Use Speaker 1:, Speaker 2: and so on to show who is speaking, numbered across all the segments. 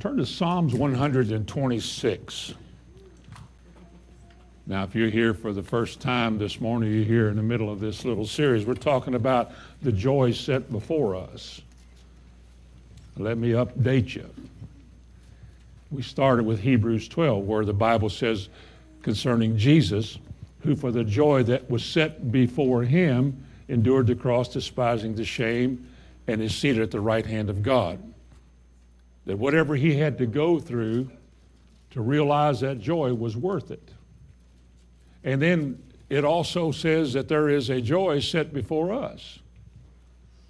Speaker 1: Turn to Psalms 126. Now, if you're here for the first time this morning, you're here in the middle of this little series. We're talking about the joy set before us. Let me update you. We started with Hebrews 12, where the Bible says concerning Jesus, who for the joy that was set before him endured the cross, despising the shame, and is seated at the right hand of God. That whatever he had to go through to realize that joy was worth it. And then it also says that there is a joy set before us.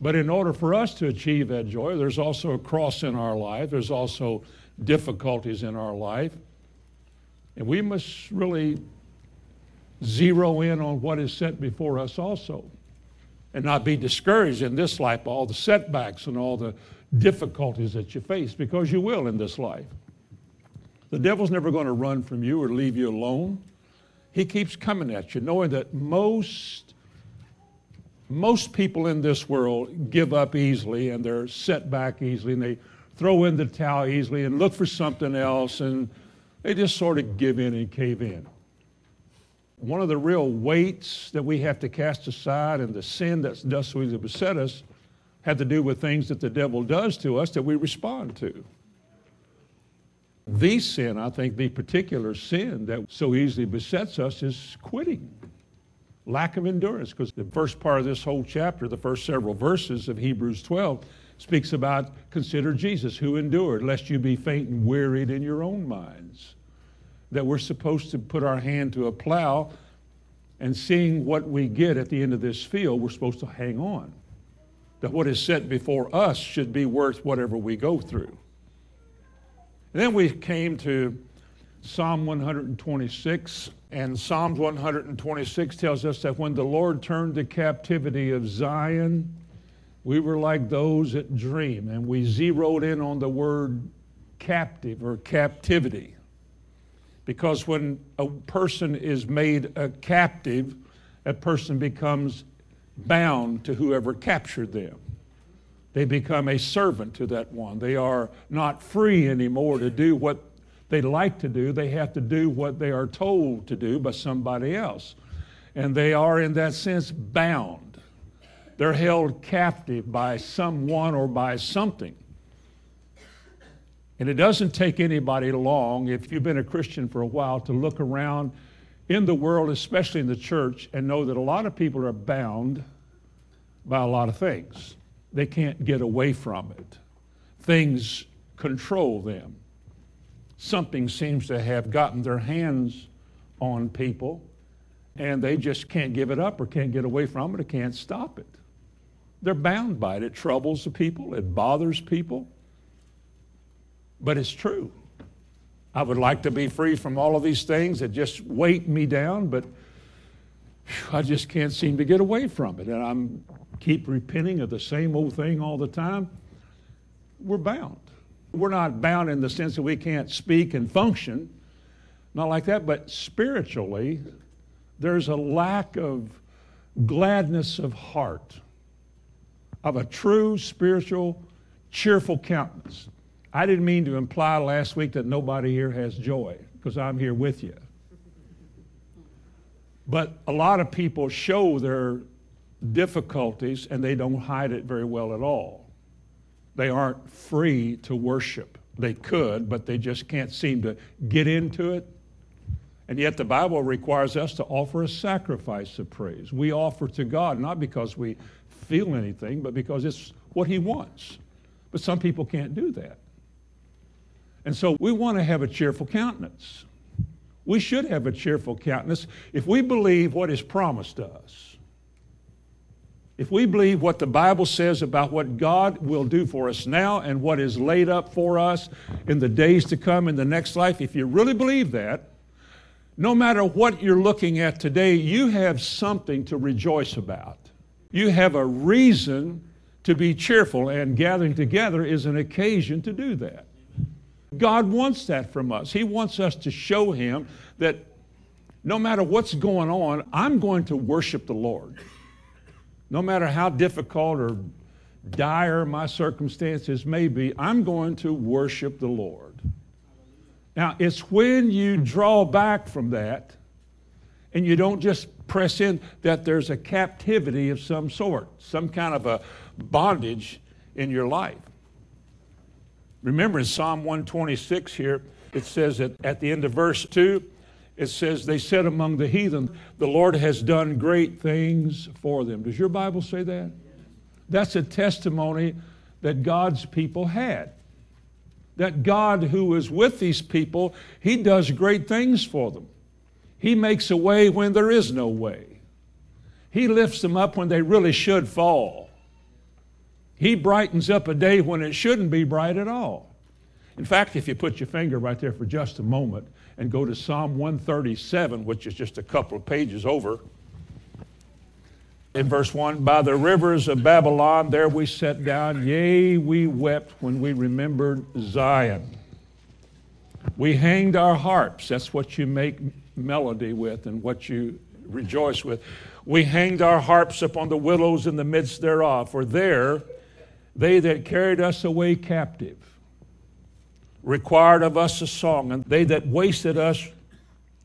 Speaker 1: But in order for us to achieve that joy, there's also a cross in our life, there's also difficulties in our life. And we must really zero in on what is set before us also and not be discouraged in this life all the setbacks and all the difficulties that you face because you will in this life. The devil's never going to run from you or leave you alone. He keeps coming at you, knowing that most most people in this world give up easily and they're set back easily and they throw in the towel easily and look for something else and they just sort of give in and cave in. One of the real weights that we have to cast aside and the sin that does beset us had to do with things that the devil does to us that we respond to. The sin, I think, the particular sin that so easily besets us is quitting, lack of endurance. Because the first part of this whole chapter, the first several verses of Hebrews 12, speaks about consider Jesus who endured, lest you be faint and wearied in your own minds that we're supposed to put our hand to a plow and seeing what we get at the end of this field, we're supposed to hang on. That what is set before us should be worth whatever we go through. And then we came to Psalm 126, and Psalms 126 tells us that when the Lord turned the captivity of Zion, we were like those that dream, and we zeroed in on the word captive or captivity. Because when a person is made a captive, a person becomes bound to whoever captured them. They become a servant to that one. They are not free anymore to do what they like to do. They have to do what they are told to do by somebody else. And they are, in that sense, bound. They're held captive by someone or by something. And it doesn't take anybody long, if you've been a Christian for a while, to look around in the world, especially in the church, and know that a lot of people are bound by a lot of things. They can't get away from it. Things control them. Something seems to have gotten their hands on people, and they just can't give it up or can't get away from it or can't stop it. They're bound by it. It troubles the people, it bothers people. But it's true. I would like to be free from all of these things that just weight me down, but I just can't seem to get away from it. And I'm keep repenting of the same old thing all the time. We're bound. We're not bound in the sense that we can't speak and function, not like that, but spiritually, there's a lack of gladness of heart, of a true spiritual, cheerful countenance. I didn't mean to imply last week that nobody here has joy, because I'm here with you. But a lot of people show their difficulties and they don't hide it very well at all. They aren't free to worship. They could, but they just can't seem to get into it. And yet the Bible requires us to offer a sacrifice of praise. We offer to God not because we feel anything, but because it's what He wants. But some people can't do that. And so we want to have a cheerful countenance. We should have a cheerful countenance if we believe what is promised us. If we believe what the Bible says about what God will do for us now and what is laid up for us in the days to come in the next life, if you really believe that, no matter what you're looking at today, you have something to rejoice about. You have a reason to be cheerful, and gathering together is an occasion to do that. God wants that from us. He wants us to show Him that no matter what's going on, I'm going to worship the Lord. No matter how difficult or dire my circumstances may be, I'm going to worship the Lord. Now, it's when you draw back from that and you don't just press in that there's a captivity of some sort, some kind of a bondage in your life. Remember in Psalm 126 here, it says that at the end of verse 2, it says, They said among the heathen, The Lord has done great things for them. Does your Bible say that? That's a testimony that God's people had. That God, who is with these people, He does great things for them. He makes a way when there is no way. He lifts them up when they really should fall. He brightens up a day when it shouldn't be bright at all. In fact, if you put your finger right there for just a moment and go to Psalm 137, which is just a couple of pages over, in verse 1 By the rivers of Babylon, there we sat down. Yea, we wept when we remembered Zion. We hanged our harps. That's what you make melody with and what you rejoice with. We hanged our harps upon the willows in the midst thereof, for there they that carried us away captive required of us a song, and they that wasted us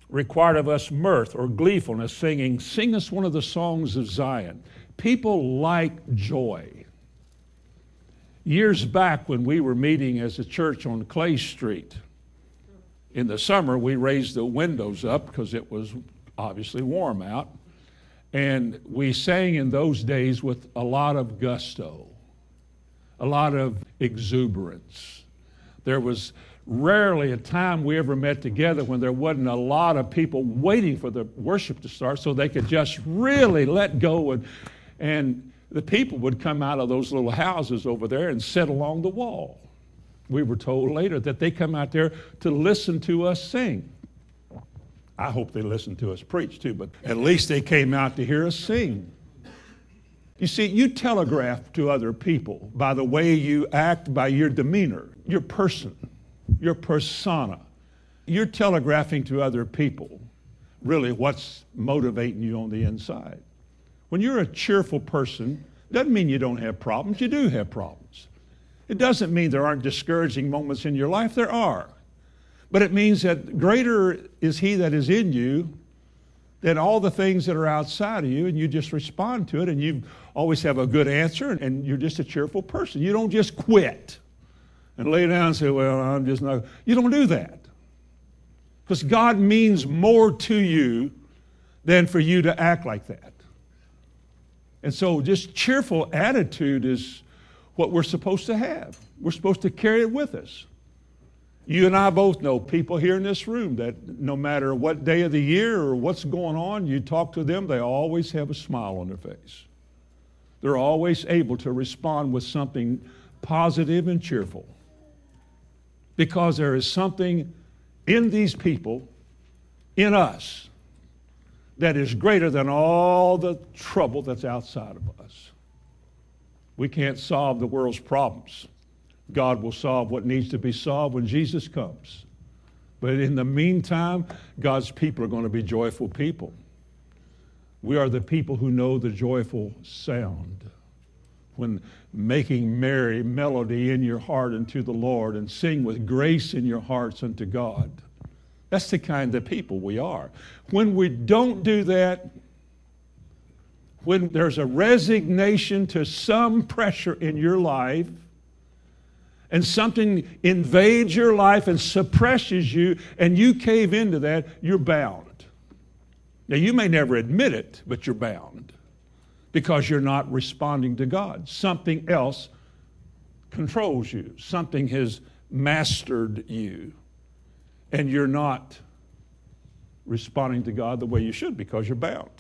Speaker 1: required of us mirth or gleefulness, singing, Sing us one of the songs of Zion. People like joy. Years back, when we were meeting as a church on Clay Street, in the summer, we raised the windows up because it was obviously warm out. And we sang in those days with a lot of gusto, a lot of exuberance. There was rarely a time we ever met together when there wasn't a lot of people waiting for the worship to start so they could just really let go and, and the people would come out of those little houses over there and sit along the wall. We were told later that they come out there to listen to us sing. I hope they listened to us preach too, but at least they came out to hear us sing. You see, you telegraph to other people by the way you act, by your demeanor, your person, your persona. You're telegraphing to other people really what's motivating you on the inside. When you're a cheerful person, doesn't mean you don't have problems. You do have problems. It doesn't mean there aren't discouraging moments in your life. There are. But it means that greater is He that is in you than all the things that are outside of you, and you just respond to it, and you always have a good answer, and you're just a cheerful person. You don't just quit and lay down and say, Well, I'm just not. You don't do that. Because God means more to you than for you to act like that. And so, just cheerful attitude is what we're supposed to have. We're supposed to carry it with us. You and I both know people here in this room that no matter what day of the year or what's going on, you talk to them, they always have a smile on their face. They're always able to respond with something positive and cheerful. Because there is something in these people, in us, that is greater than all the trouble that's outside of us. We can't solve the world's problems. God will solve what needs to be solved when Jesus comes. But in the meantime, God's people are going to be joyful people. We are the people who know the joyful sound when making merry melody in your heart unto the Lord and sing with grace in your hearts unto God. That's the kind of people we are. When we don't do that, when there's a resignation to some pressure in your life, and something invades your life and suppresses you, and you cave into that, you're bound. Now, you may never admit it, but you're bound because you're not responding to God. Something else controls you, something has mastered you, and you're not responding to God the way you should because you're bound.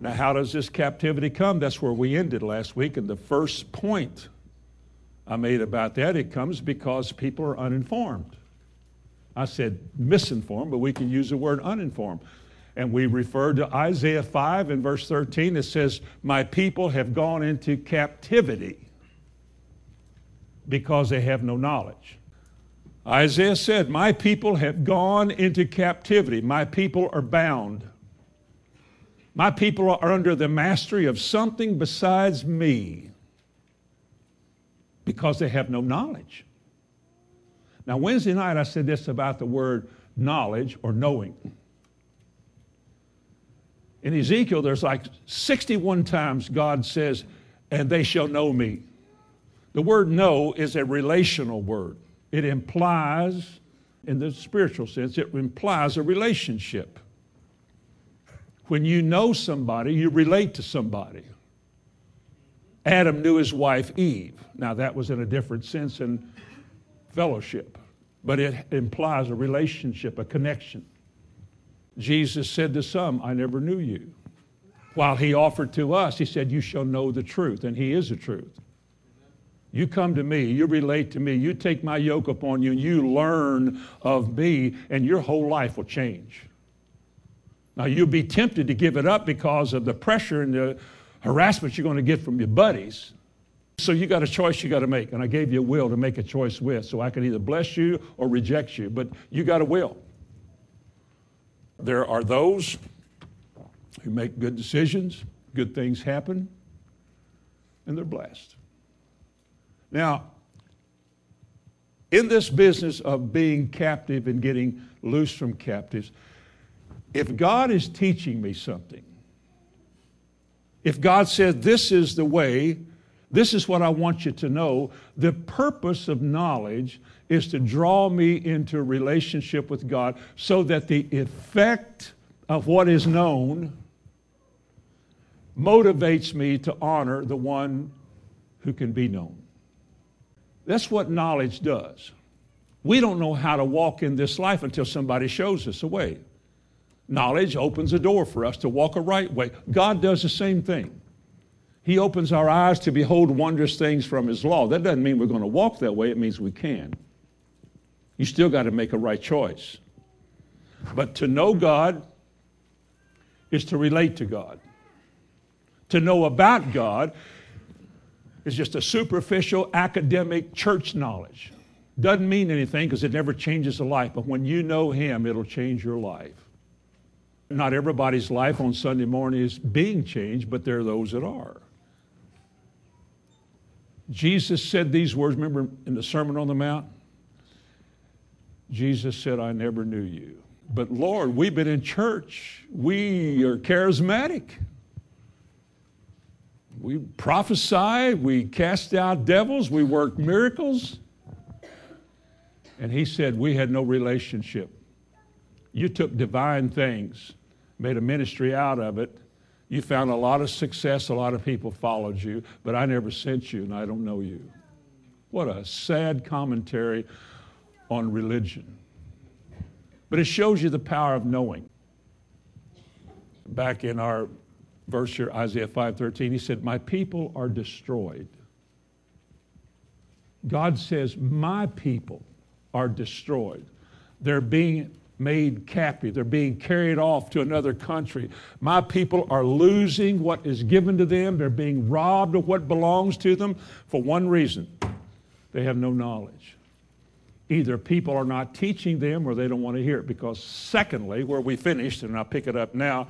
Speaker 1: Now, how does this captivity come? That's where we ended last week. And the first point I made about that, it comes because people are uninformed. I said misinformed, but we can use the word uninformed. And we refer to Isaiah 5 in verse 13. It says, My people have gone into captivity because they have no knowledge. Isaiah said, My people have gone into captivity. My people are bound. My people are under the mastery of something besides me. Because they have no knowledge. Now, Wednesday night, I said this about the word knowledge or knowing. In Ezekiel, there's like 61 times God says, and they shall know me. The word know is a relational word. It implies, in the spiritual sense, it implies a relationship. When you know somebody, you relate to somebody. Adam knew his wife Eve. Now, that was in a different sense in fellowship, but it implies a relationship, a connection. Jesus said to some, I never knew you. While he offered to us, he said, You shall know the truth, and he is the truth. You come to me, you relate to me, you take my yoke upon you, and you learn of me, and your whole life will change. Now, you'll be tempted to give it up because of the pressure and the harassment you're going to get from your buddies. So you got a choice you got to make, and I gave you a will to make a choice with, so I can either bless you or reject you, but you got a will. There are those who make good decisions, good things happen, and they're blessed. Now, in this business of being captive and getting loose from captives, if God is teaching me something, if God said, This is the way, this is what I want you to know, the purpose of knowledge is to draw me into a relationship with God so that the effect of what is known motivates me to honor the one who can be known. That's what knowledge does. We don't know how to walk in this life until somebody shows us a way. Knowledge opens a door for us to walk a right way. God does the same thing. He opens our eyes to behold wondrous things from His law. That doesn't mean we're going to walk that way, it means we can. You still got to make a right choice. But to know God is to relate to God. To know about God is just a superficial academic church knowledge. Doesn't mean anything because it never changes a life, but when you know Him, it'll change your life. Not everybody's life on Sunday morning is being changed, but there are those that are. Jesus said these words, remember in the Sermon on the Mount? Jesus said, I never knew you. But Lord, we've been in church. We are charismatic. We prophesy, we cast out devils, we work miracles. And he said, We had no relationship. You took divine things, made a ministry out of it. You found a lot of success, a lot of people followed you, but I never sent you and I don't know you. What a sad commentary on religion. But it shows you the power of knowing. Back in our verse here, Isaiah 5:13, he said, "My people are destroyed." God says, "My people are destroyed. They're being made captive. They're being carried off to another country. My people are losing what is given to them. They're being robbed of what belongs to them for one reason they have no knowledge. Either people are not teaching them or they don't want to hear it. Because, secondly, where we finished, and I'll pick it up now,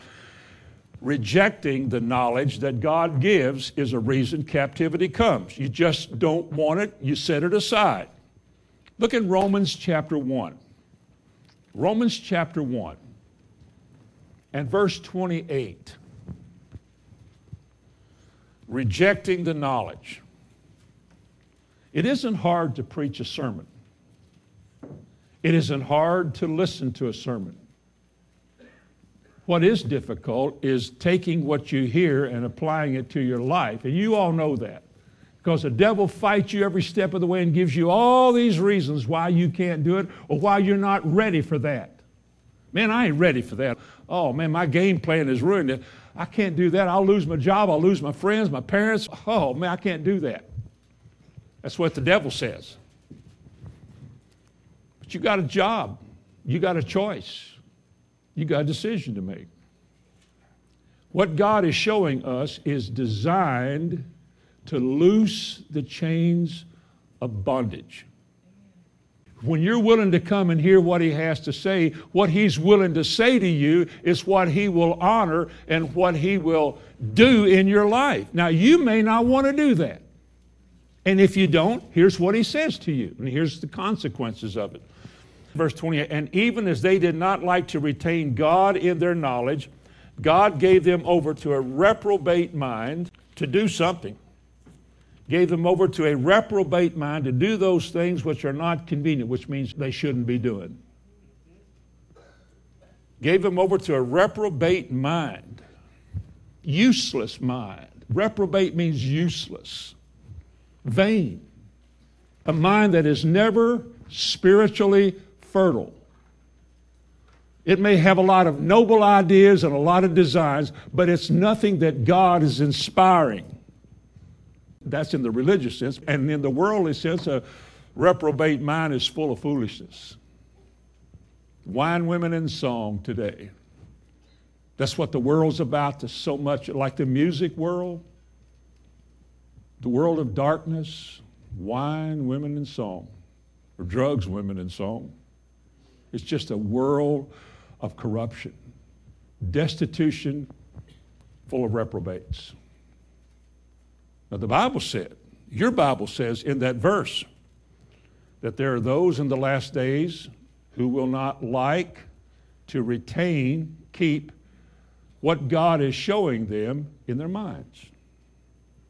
Speaker 1: rejecting the knowledge that God gives is a reason captivity comes. You just don't want it, you set it aside. Look in Romans chapter 1. Romans chapter 1 and verse 28. Rejecting the knowledge. It isn't hard to preach a sermon. It isn't hard to listen to a sermon. What is difficult is taking what you hear and applying it to your life. And you all know that. Because the devil fights you every step of the way and gives you all these reasons why you can't do it or why you're not ready for that. Man, I ain't ready for that. Oh, man, my game plan is ruined. I can't do that. I'll lose my job. I'll lose my friends, my parents. Oh, man, I can't do that. That's what the devil says. But you got a job, you got a choice. You got a decision to make. What God is showing us is designed to loose the chains of bondage. When you're willing to come and hear what He has to say, what He's willing to say to you is what He will honor and what He will do in your life. Now, you may not want to do that. And if you don't, here's what he says to you, and here's the consequences of it. Verse 28 And even as they did not like to retain God in their knowledge, God gave them over to a reprobate mind to do something. Gave them over to a reprobate mind to do those things which are not convenient, which means they shouldn't be doing. Gave them over to a reprobate mind, useless mind. Reprobate means useless vain, a mind that is never spiritually fertile. It may have a lot of noble ideas and a lot of designs, but it's nothing that God is inspiring. That's in the religious sense. And in the worldly sense, a reprobate mind is full of foolishness. Wine, women, and song today. That's what the world's about to so much, like the music world the world of darkness, wine, women, and song, or drugs, women, and song. It's just a world of corruption, destitution, full of reprobates. Now, the Bible said, your Bible says in that verse, that there are those in the last days who will not like to retain, keep what God is showing them in their minds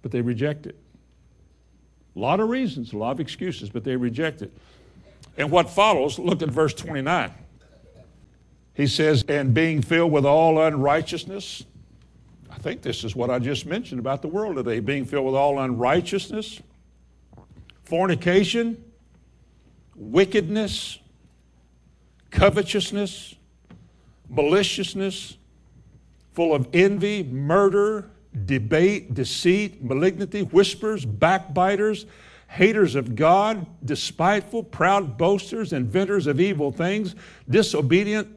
Speaker 1: but they reject it. A lot of reasons, a lot of excuses, but they reject it. And what follows, look at verse 29. He says, and being filled with all unrighteousness. I think this is what I just mentioned about the world today being filled with all unrighteousness, fornication, wickedness, covetousness, maliciousness, full of envy, murder, debate, deceit, malignity, whispers, backbiters, haters of God, despiteful, proud boasters, inventors of evil things, disobedient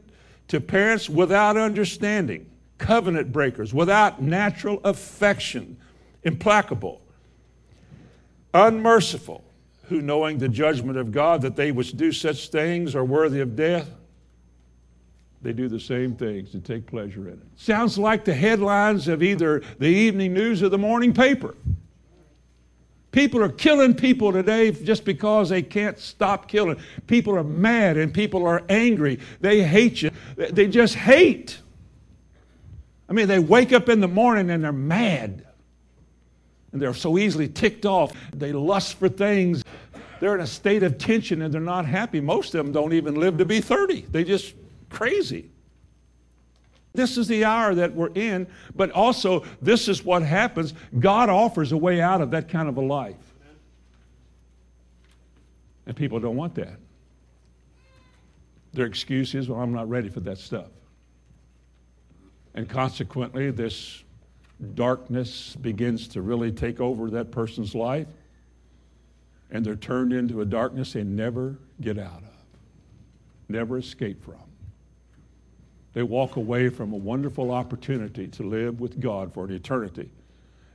Speaker 1: to parents without understanding, covenant breakers, without natural affection, implacable, unmerciful, who knowing the judgment of God that they which do such things are worthy of death they do the same things and take pleasure in it. Sounds like the headlines of either the evening news or the morning paper. People are killing people today just because they can't stop killing. People are mad and people are angry. They hate you. They just hate. I mean, they wake up in the morning and they're mad. And they're so easily ticked off. They lust for things. They're in a state of tension and they're not happy. Most of them don't even live to be 30. They just crazy. This is the hour that we're in, but also this is what happens. God offers a way out of that kind of a life. And people don't want that. Their excuse is, well, I'm not ready for that stuff. And consequently, this darkness begins to really take over that person's life, and they're turned into a darkness they never get out of, never escape from they walk away from a wonderful opportunity to live with God for an eternity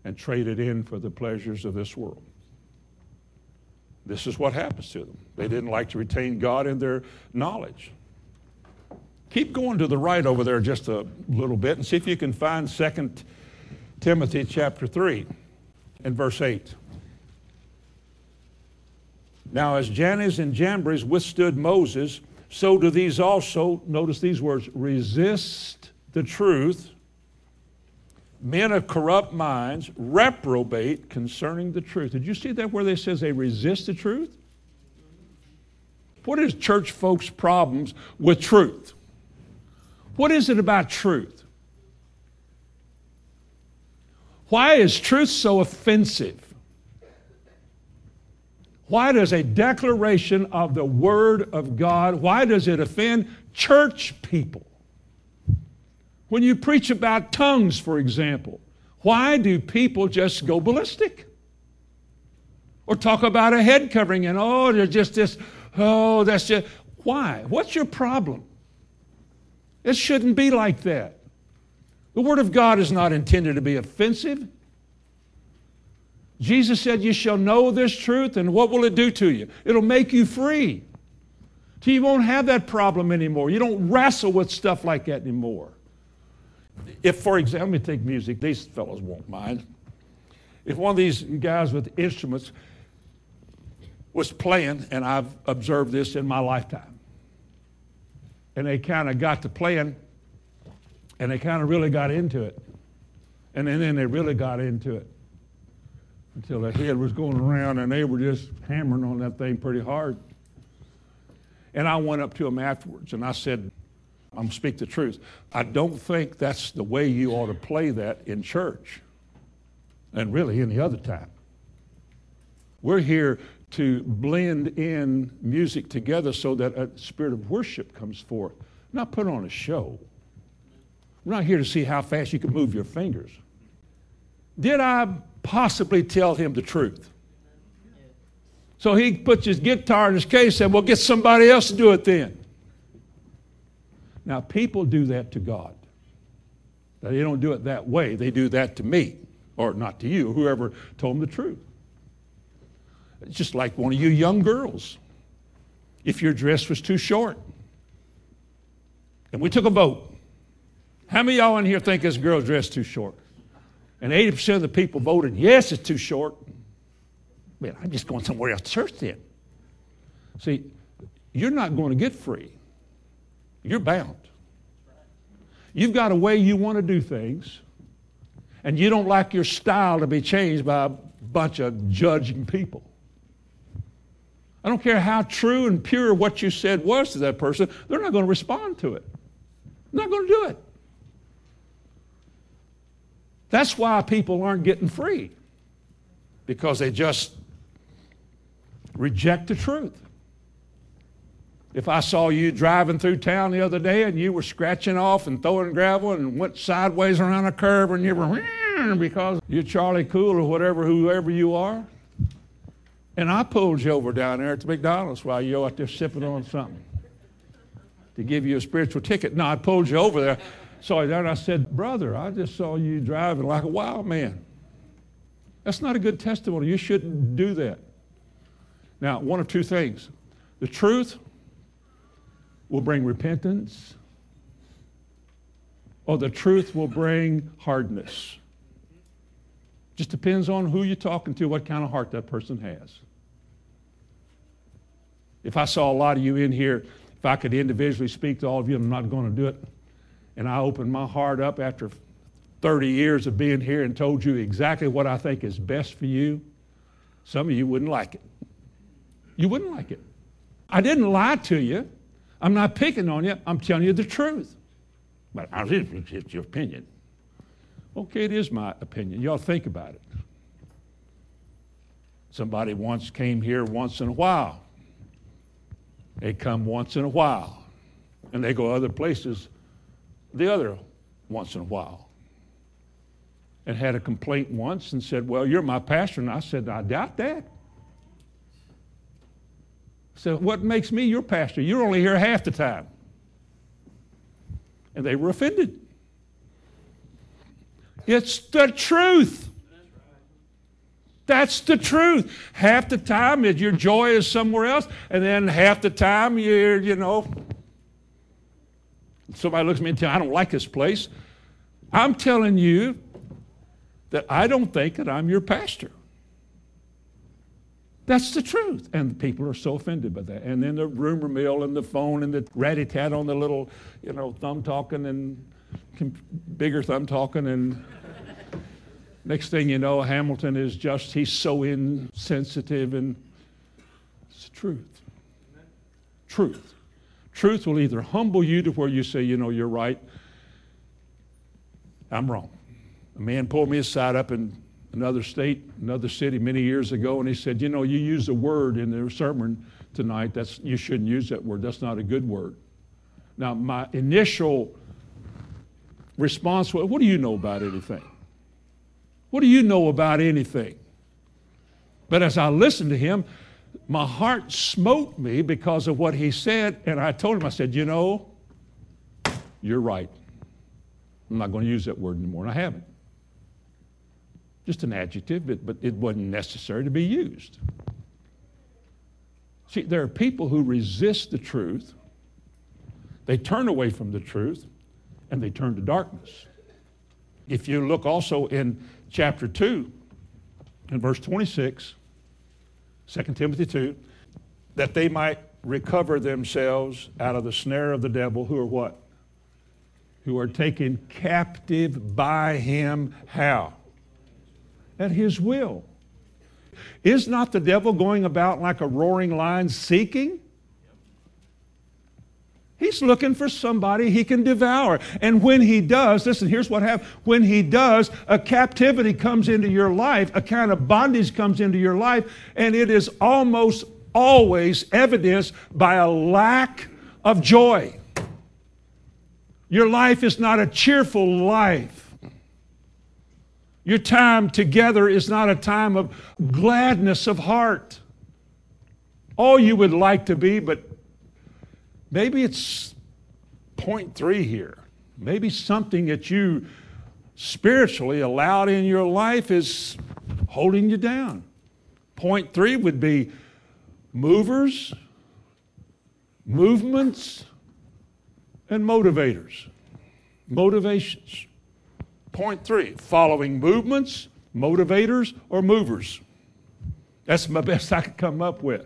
Speaker 1: and trade it in for the pleasures of this world. This is what happens to them. They didn't like to retain God in their knowledge. Keep going to the right over there just a little bit and see if you can find 2 Timothy chapter 3 and verse 8. Now, as Jannes and Jambres withstood Moses, so do these also, notice these words, resist the truth. Men of corrupt minds reprobate concerning the truth. Did you see that where they says they resist the truth? What is church folks' problems with truth? What is it about truth? Why is truth so offensive? Why does a declaration of the Word of God, why does it offend church people? When you preach about tongues, for example, why do people just go ballistic? Or talk about a head covering and, oh, there's just this, oh, that's just, why? What's your problem? It shouldn't be like that. The Word of God is not intended to be offensive. Jesus said, You shall know this truth, and what will it do to you? It'll make you free. So you won't have that problem anymore. You don't wrestle with stuff like that anymore. If, for example, let me take music, these fellows won't mind. If one of these guys with instruments was playing, and I've observed this in my lifetime. And they kind of got to playing, and they kind of really got into it. And then, then they really got into it until the head was going around, and they were just hammering on that thing pretty hard. And I went up to them afterwards, and I said, I'm speak the truth. I don't think that's the way you ought to play that in church, and really any other time. We're here to blend in music together so that a spirit of worship comes forth, not put on a show. We're not here to see how fast you can move your fingers. Did I possibly tell him the truth? So he puts his guitar in his case and Well, get somebody else to do it then. Now, people do that to God. Now, they don't do it that way, they do that to me, or not to you, whoever told them the truth. Just like one of you young girls. If your dress was too short, and we took a vote, how many y'all in here think this girl's dress too short? And 80% of the people voted, yes, it's too short. Man, I'm just going somewhere else to church then. See, you're not going to get free. You're bound. You've got a way you want to do things, and you don't like your style to be changed by a bunch of judging people. I don't care how true and pure what you said was to that person, they're not going to respond to it. They're not going to do it. That's why people aren't getting free, because they just reject the truth. If I saw you driving through town the other day and you were scratching off and throwing gravel and went sideways around a curve and you were because you're Charlie Cool or whatever, whoever you are, and I pulled you over down there at the McDonald's while you're out there sipping on something to give you a spiritual ticket. No, I pulled you over there. You there, and I said, Brother, I just saw you driving like a wild man. That's not a good testimony. You shouldn't do that. Now, one of two things the truth will bring repentance, or the truth will bring hardness. Just depends on who you're talking to, what kind of heart that person has. If I saw a lot of you in here, if I could individually speak to all of you, I'm not going to do it. And I opened my heart up after 30 years of being here and told you exactly what I think is best for you. Some of you wouldn't like it. You wouldn't like it. I didn't lie to you. I'm not picking on you. I'm telling you the truth. But it's your opinion. Okay, it is my opinion. Y'all think about it. Somebody once came here once in a while. They come once in a while. And they go other places the other once in a while. And had a complaint once and said, Well, you're my pastor. And I said, I doubt that. So, what makes me your pastor? You're only here half the time. And they were offended. It's the truth. That's the truth. Half the time your joy is somewhere else, and then half the time you're, you know, somebody looks at me and tells me, I don't like this place. I'm telling you that I don't think that I'm your pastor. That's the truth. And people are so offended by that. And then the rumor mill and the phone and the ratty tat on the little, you know, thumb talking and bigger thumb talking. And next thing you know, Hamilton is just, he's so insensitive. And it's truth. Truth. Truth will either humble you to where you say, you know, you're right. I'm wrong. A man pulled me aside up in another state, another city many years ago, and he said, You know, you use a word in the sermon tonight. That's, you shouldn't use that word. That's not a good word. Now, my initial response was, What do you know about anything? What do you know about anything? But as I listened to him, my heart smote me because of what he said, and I told him, I said, You know, you're right. I'm not going to use that word anymore, and I haven't just an adjective, but, but it wasn't necessary to be used. See, there are people who resist the truth, they turn away from the truth, and they turn to darkness. If you look also in chapter 2, in verse 26, 2 Timothy 2, that they might recover themselves out of the snare of the devil, who are what? Who are taken captive by him. How? At his will. Is not the devil going about like a roaring lion seeking? He's looking for somebody he can devour. And when he does, listen, here's what happens. When he does, a captivity comes into your life, a kind of bondage comes into your life, and it is almost always evidenced by a lack of joy. Your life is not a cheerful life. Your time together is not a time of gladness of heart. All you would like to be, but maybe it's point three here. Maybe something that you spiritually allowed in your life is holding you down. Point three would be movers, movements, and motivators. Motivations. Point three following movements, motivators, or movers. That's my best I could come up with.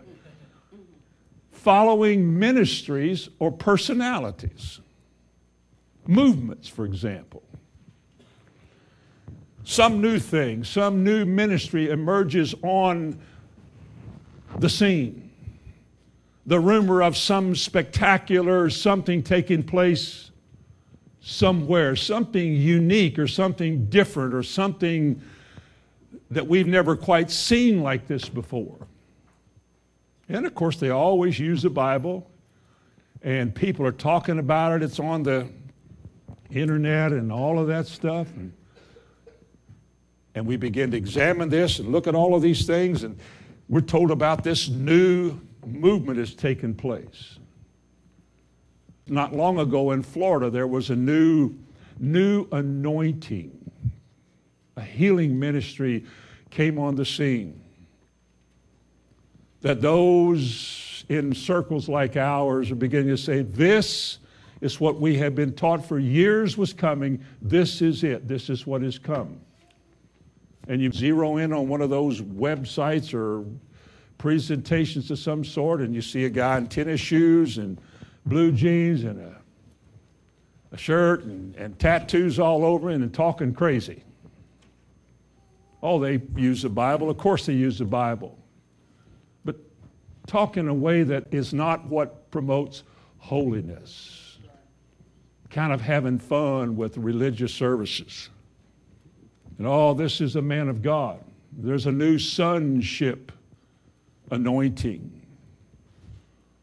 Speaker 1: Following ministries or personalities. Movements, for example. Some new thing, some new ministry emerges on the scene. The rumor of some spectacular something taking place somewhere, something unique or something different or something that we've never quite seen like this before. And of course, they always use the Bible, and people are talking about it. It's on the internet and all of that stuff. And, and we begin to examine this and look at all of these things, and we're told about this new movement has taken place not long ago in Florida, there was a new, new anointing. A healing ministry came on the scene. That those in circles like ours are beginning to say, This is what we have been taught for years was coming. This is it. This is what has come. And you zero in on one of those websites or presentations of some sort, and you see a guy in tennis shoes and blue jeans and a, a shirt and, and tattoos all over him and talking crazy. Oh, they use the Bible. Of course, they use the Bible. Talk in a way that is not what promotes holiness. Kind of having fun with religious services. And oh, this is a man of God. There's a new sonship anointing.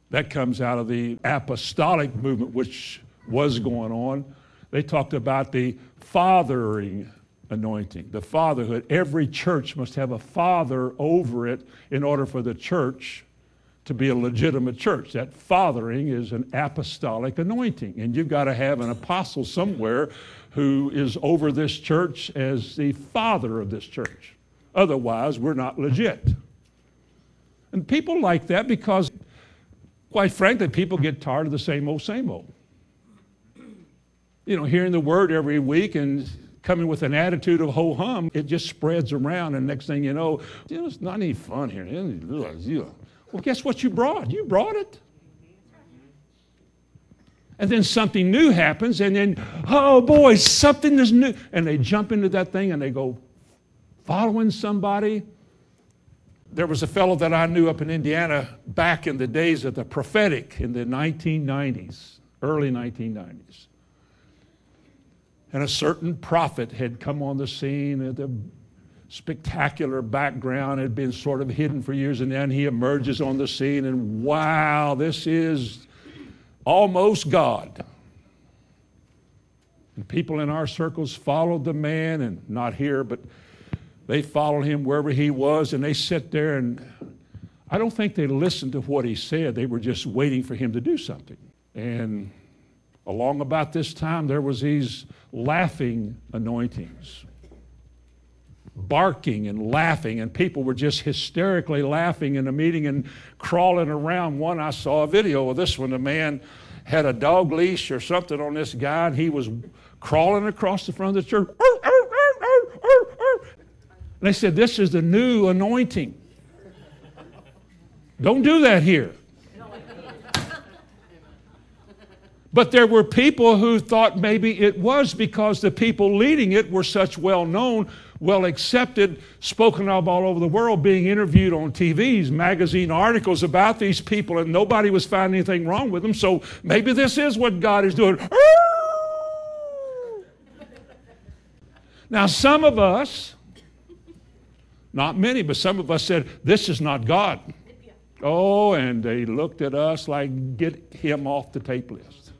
Speaker 1: That comes out of the apostolic movement, which was going on. They talked about the fathering anointing, the fatherhood. Every church must have a father over it in order for the church to be a legitimate church. That fathering is an apostolic anointing, and you've got to have an apostle somewhere who is over this church as the father of this church. Otherwise, we're not legit. And people like that because quite frankly, people get tired of the same old, same old. You know, hearing the word every week and coming with an attitude of ho hum, it just spreads around, and next thing you know, you know, it's not any fun here. Well, guess what you brought? You brought it. And then something new happens, and then, oh boy, something is new. And they jump into that thing and they go following somebody there was a fellow that I knew up in Indiana back in the days of the prophetic in the 1990s, early 1990s. And a certain prophet had come on the scene at a spectacular background, had been sort of hidden for years, and then he emerges on the scene, and wow, this is almost God. And people in our circles followed the man, and not here, but they followed him wherever he was, and they sit there and I don't think they listened to what he said. They were just waiting for him to do something. And along about this time, there was these laughing anointings, barking and laughing, and people were just hysterically laughing in a meeting and crawling around. One, I saw a video of this one. A man had a dog leash or something on this guy, and he was crawling across the front of the church. And they said, This is the new anointing. Don't do that here. But there were people who thought maybe it was because the people leading it were such well known, well accepted, spoken of all over the world, being interviewed on TVs, magazine articles about these people, and nobody was finding anything wrong with them. So maybe this is what God is doing. Now, some of us, not many, but some of us said, This is not God. Oh, and they looked at us like, Get him off the tape list.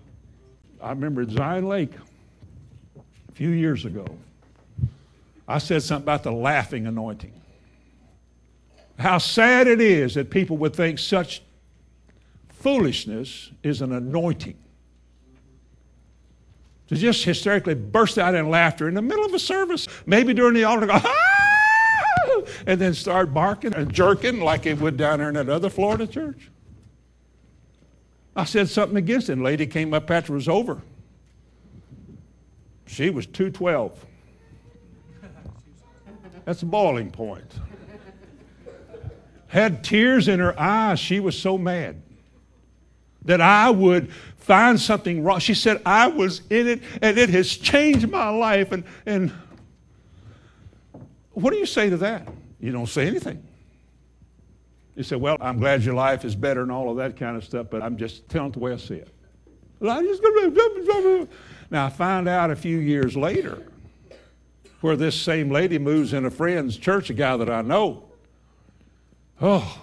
Speaker 1: I remember Zion Lake a few years ago, I said something about the laughing anointing. How sad it is that people would think such foolishness is an anointing. To just hysterically burst out in laughter in the middle of a service, maybe during the altar, go, ah! and then start barking and jerking like it would down there in that other Florida church. I said something against it. And lady came up after it was over. She was 212. That's a boiling point. Had tears in her eyes. She was so mad that I would find something wrong. She said, I was in it and it has changed my life. And, and what do you say to that? You don't say anything. You say, Well, I'm glad your life is better and all of that kind of stuff, but I'm just telling it the way I see it. Now, I find out a few years later where this same lady moves in a friend's church, a guy that I know. Oh,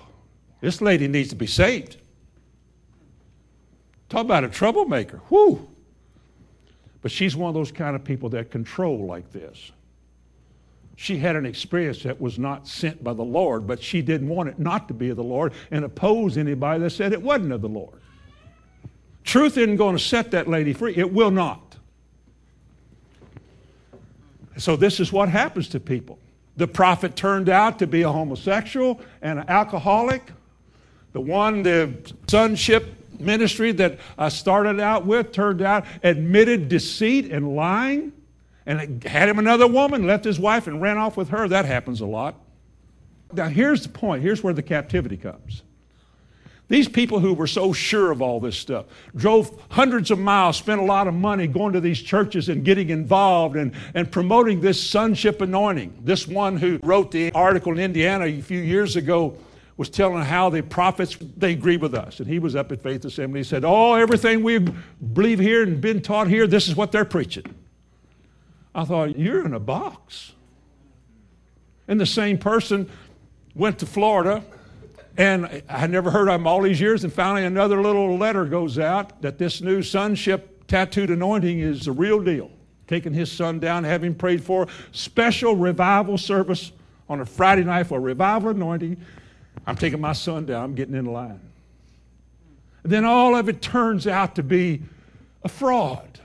Speaker 1: this lady needs to be saved. Talk about a troublemaker. Whoo! But she's one of those kind of people that control like this she had an experience that was not sent by the Lord, but she didn't want it not to be of the Lord and oppose anybody that said it wasn't of the Lord. Truth isn't going to set that lady free. It will not. So, this is what happens to people. The prophet turned out to be a homosexual and an alcoholic. The one, the sonship ministry that I started out with, turned out admitted deceit and lying and had him another woman, left his wife, and ran off with her. That happens a lot. Now, here's the point here's where the captivity comes. These people who were so sure of all this stuff drove hundreds of miles, spent a lot of money going to these churches and getting involved and, and promoting this sonship anointing. This one who wrote the article in Indiana a few years ago was telling how the prophets they agree with us. And he was up at Faith Assembly. He said, Oh, everything we believe here and been taught here, this is what they're preaching. I thought, you're in a box. And the same person went to Florida, and I never heard of him all these years, and finally another little letter goes out that this new sonship tattooed anointing is the real deal. Taking his son down, having prayed for special revival service on a Friday night for a revival anointing. I'm taking my son down, I'm getting in line. And then all of it turns out to be a fraud.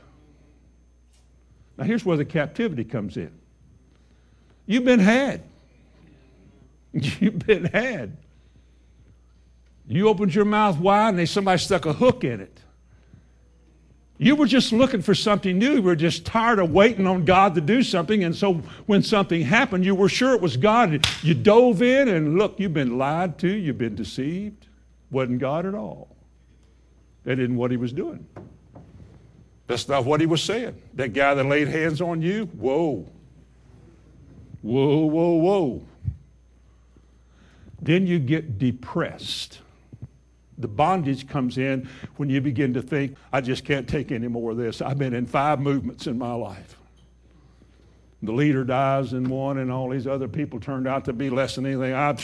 Speaker 1: Now, here's where the captivity comes in. You've been had. You've been had. You opened your mouth wide and somebody stuck a hook in it. You were just looking for something new. You were just tired of waiting on God to do something. And so when something happened, you were sure it was God. You dove in and look, you've been lied to, you've been deceived. Wasn't God at all. That isn't what he was doing. That's not what he was saying. That guy that laid hands on you, whoa. Whoa, whoa, whoa. Then you get depressed. The bondage comes in when you begin to think, I just can't take any more of this. I've been in five movements in my life. The leader dies in one, and all these other people turned out to be less than anything. i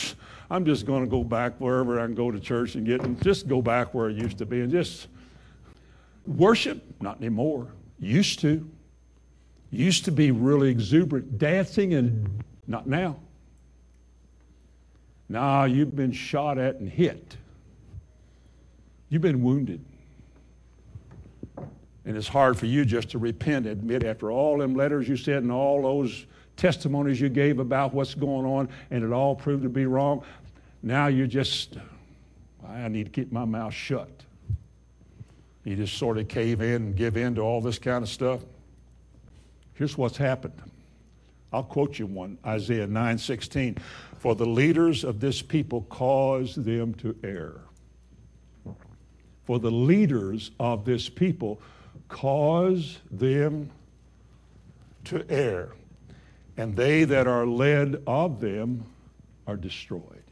Speaker 1: am just going to go back wherever I can go to church and get, and just go back where I used to be and just Worship, not anymore. Used to. Used to be really exuberant, dancing, and not now. Now you've been shot at and hit. You've been wounded. And it's hard for you just to repent, admit after all them letters you said and all those testimonies you gave about what's going on, and it all proved to be wrong. Now you're just, I need to keep my mouth shut. You just sort of cave in and give in to all this kind of stuff. Here's what's happened I'll quote you one Isaiah 9:16. For the leaders of this people cause them to err. For the leaders of this people cause them to err, and they that are led of them are destroyed.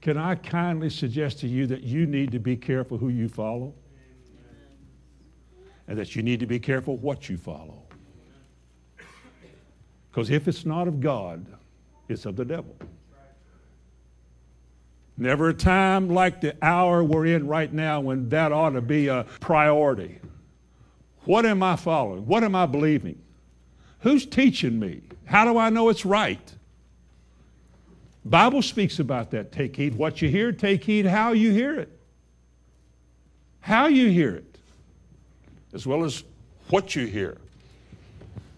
Speaker 1: Can I kindly suggest to you that you need to be careful who you follow? And that you need to be careful what you follow. Because if it's not of God, it's of the devil. Never a time like the hour we're in right now when that ought to be a priority. What am I following? What am I believing? Who's teaching me? How do I know it's right? Bible speaks about that. Take heed what you hear, take heed how you hear it. How you hear it, as well as what you hear.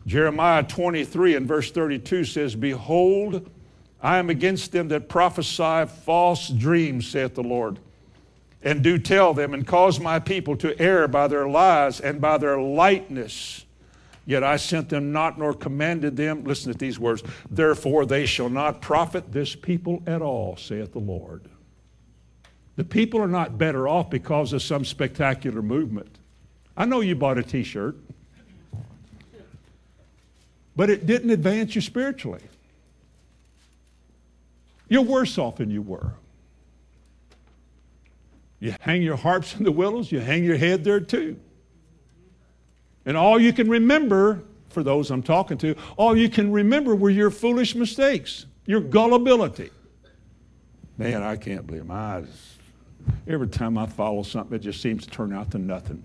Speaker 1: Jeremiah 23 and verse 32 says, Behold, I am against them that prophesy false dreams, saith the Lord, and do tell them, and cause my people to err by their lies and by their lightness. Yet I sent them not, nor commanded them. Listen to these words. Therefore they shall not profit this people at all, saith the Lord. The people are not better off because of some spectacular movement. I know you bought a t shirt but it didn't advance you spiritually. You're worse off than you were. You hang your harps in the willows, you hang your head there too. And all you can remember, for those I'm talking to, all you can remember were your foolish mistakes, your gullibility. Man, I can't believe my eyes. Every time I follow something, it just seems to turn out to nothing.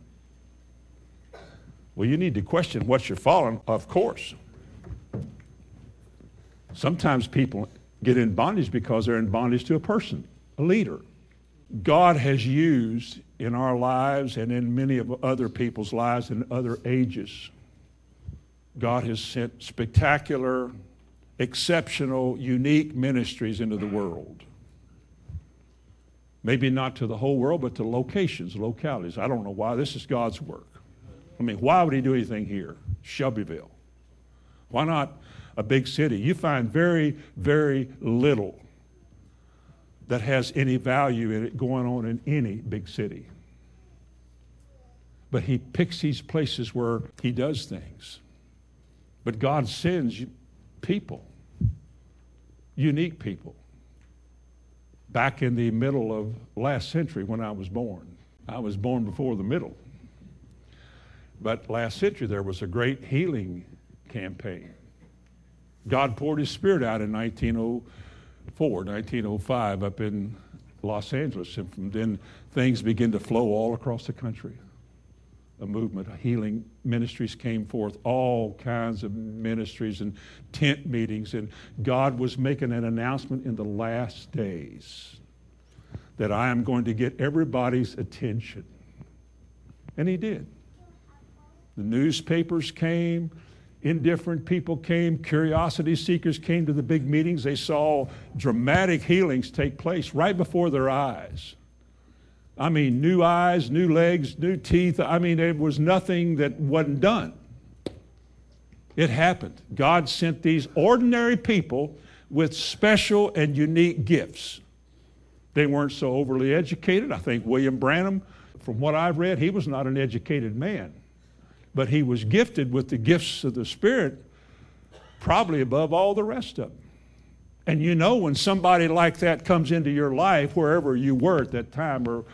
Speaker 1: Well, you need to question what you're following, of course. Sometimes people get in bondage because they're in bondage to a person, a leader. God has used in our lives and in many of other people's lives in other ages. God has sent spectacular, exceptional, unique ministries into the world. Maybe not to the whole world, but to locations, localities. I don't know why. This is God's work. I mean, why would He do anything here? Shelbyville. Why not a big city, you find very, very little that has any value in it going on in any big city. But he picks these places where he does things. But God sends people, unique people. Back in the middle of last century when I was born, I was born before the middle. But last century there was a great healing campaign. God poured his spirit out in 1904, 1905 up in Los Angeles. And from then things began to flow all across the country. A movement, healing ministries came forth, all kinds of ministries and tent meetings. And God was making an announcement in the last days that I am going to get everybody's attention. And he did. The newspapers came, indifferent people came, curiosity seekers came to the big meetings. They saw dramatic healings take place right before their eyes. I mean, new eyes, new legs, new teeth. I mean, there was nothing that wasn't done. It happened. God sent these ordinary people with special and unique gifts. They weren't so overly educated. I think William Branham, from what I've read, he was not an educated man but he was gifted with the gifts of the Spirit probably above all the rest of them. And you know, when somebody like that comes into your life, wherever you were at that time, or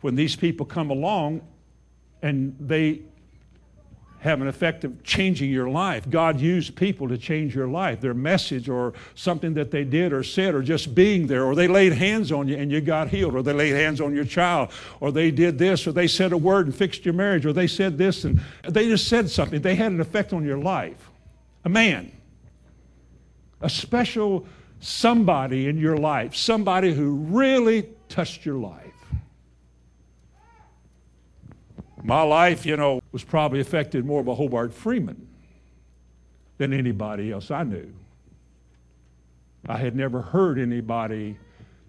Speaker 1: when these people come along and they have an effect of changing your life. God used people to change your life. Their message or something that they did or said or just being there or they laid hands on you and you got healed or they laid hands on your child or they did this or they said a word and fixed your marriage or they said this and they just said something. They had an effect on your life. A man. A special somebody in your life. Somebody who really touched your life. My life, you know, was probably affected more by Hobart Freeman than anybody else I knew. I had never heard anybody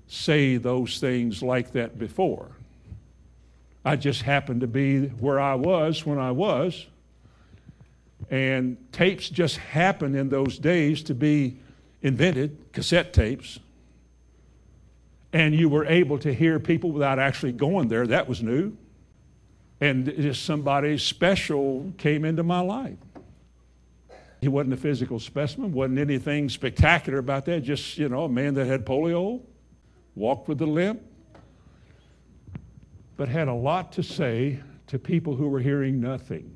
Speaker 1: say those things like that before. I just happened to be where I was when I was. And tapes just happened in those days to be invented, cassette tapes. And you were able to hear people without actually going there. That was new. And just somebody special came into my life. He wasn't a physical specimen, wasn't anything spectacular about that, just, you know, a man that had polio, walked with a limp, but had a lot to say to people who were hearing nothing.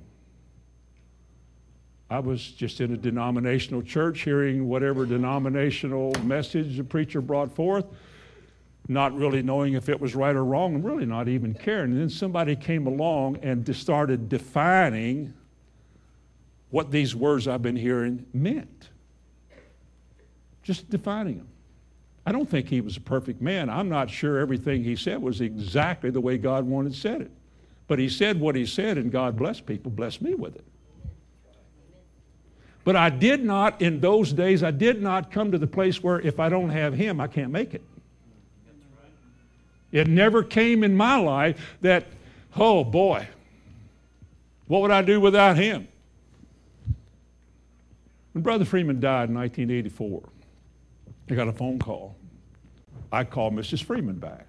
Speaker 1: I was just in a denominational church hearing whatever denominational message the preacher brought forth, not really knowing if it was right or wrong, and really not even caring. And then somebody came along and started defining what these words I've been hearing meant. Just defining them. I don't think he was a perfect man. I'm not sure everything he said was exactly the way God wanted said it. But he said what he said, and God blessed people, blessed me with it. But I did not, in those days, I did not come to the place where if I don't have him, I can't make it. It never came in my life that, oh boy, what would I do without him? When Brother Freeman died in 1984, I got a phone call. I called Mrs. Freeman back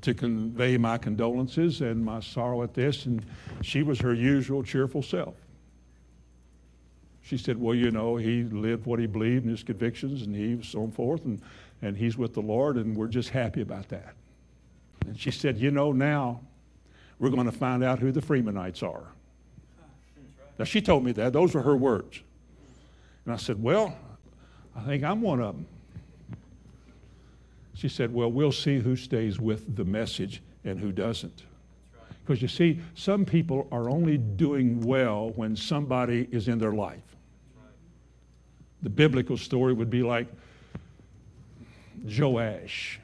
Speaker 1: to convey my condolences and my sorrow at this, and she was her usual cheerful self. She said, Well, you know, he lived what he believed and his convictions, and he so forth, and, and he's with the Lord, and we're just happy about that. And she said, You know, now we're going to find out who the Freemanites are. Now, she told me that. Those were her words. And I said, Well, I think I'm one of them. She said, Well, we'll see who stays with the message and who doesn't. Because you see, some people are only doing well when somebody is in their life. The biblical story would be like Joash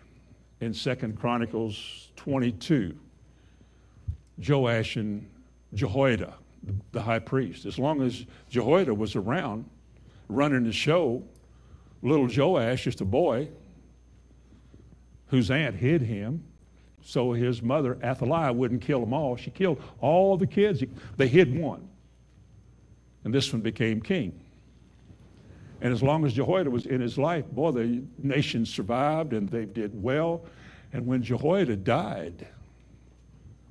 Speaker 1: in Second Chronicles 22. Joash and Jehoiada, the high priest. As long as Jehoiada was around running the show, little Joash, just a boy, whose aunt hid him so his mother, Athaliah, wouldn't kill them all. She killed all the kids. They hid one. And this one became king. And as long as Jehoiada was in his life, boy, the nation survived and they did well. And when Jehoiada died,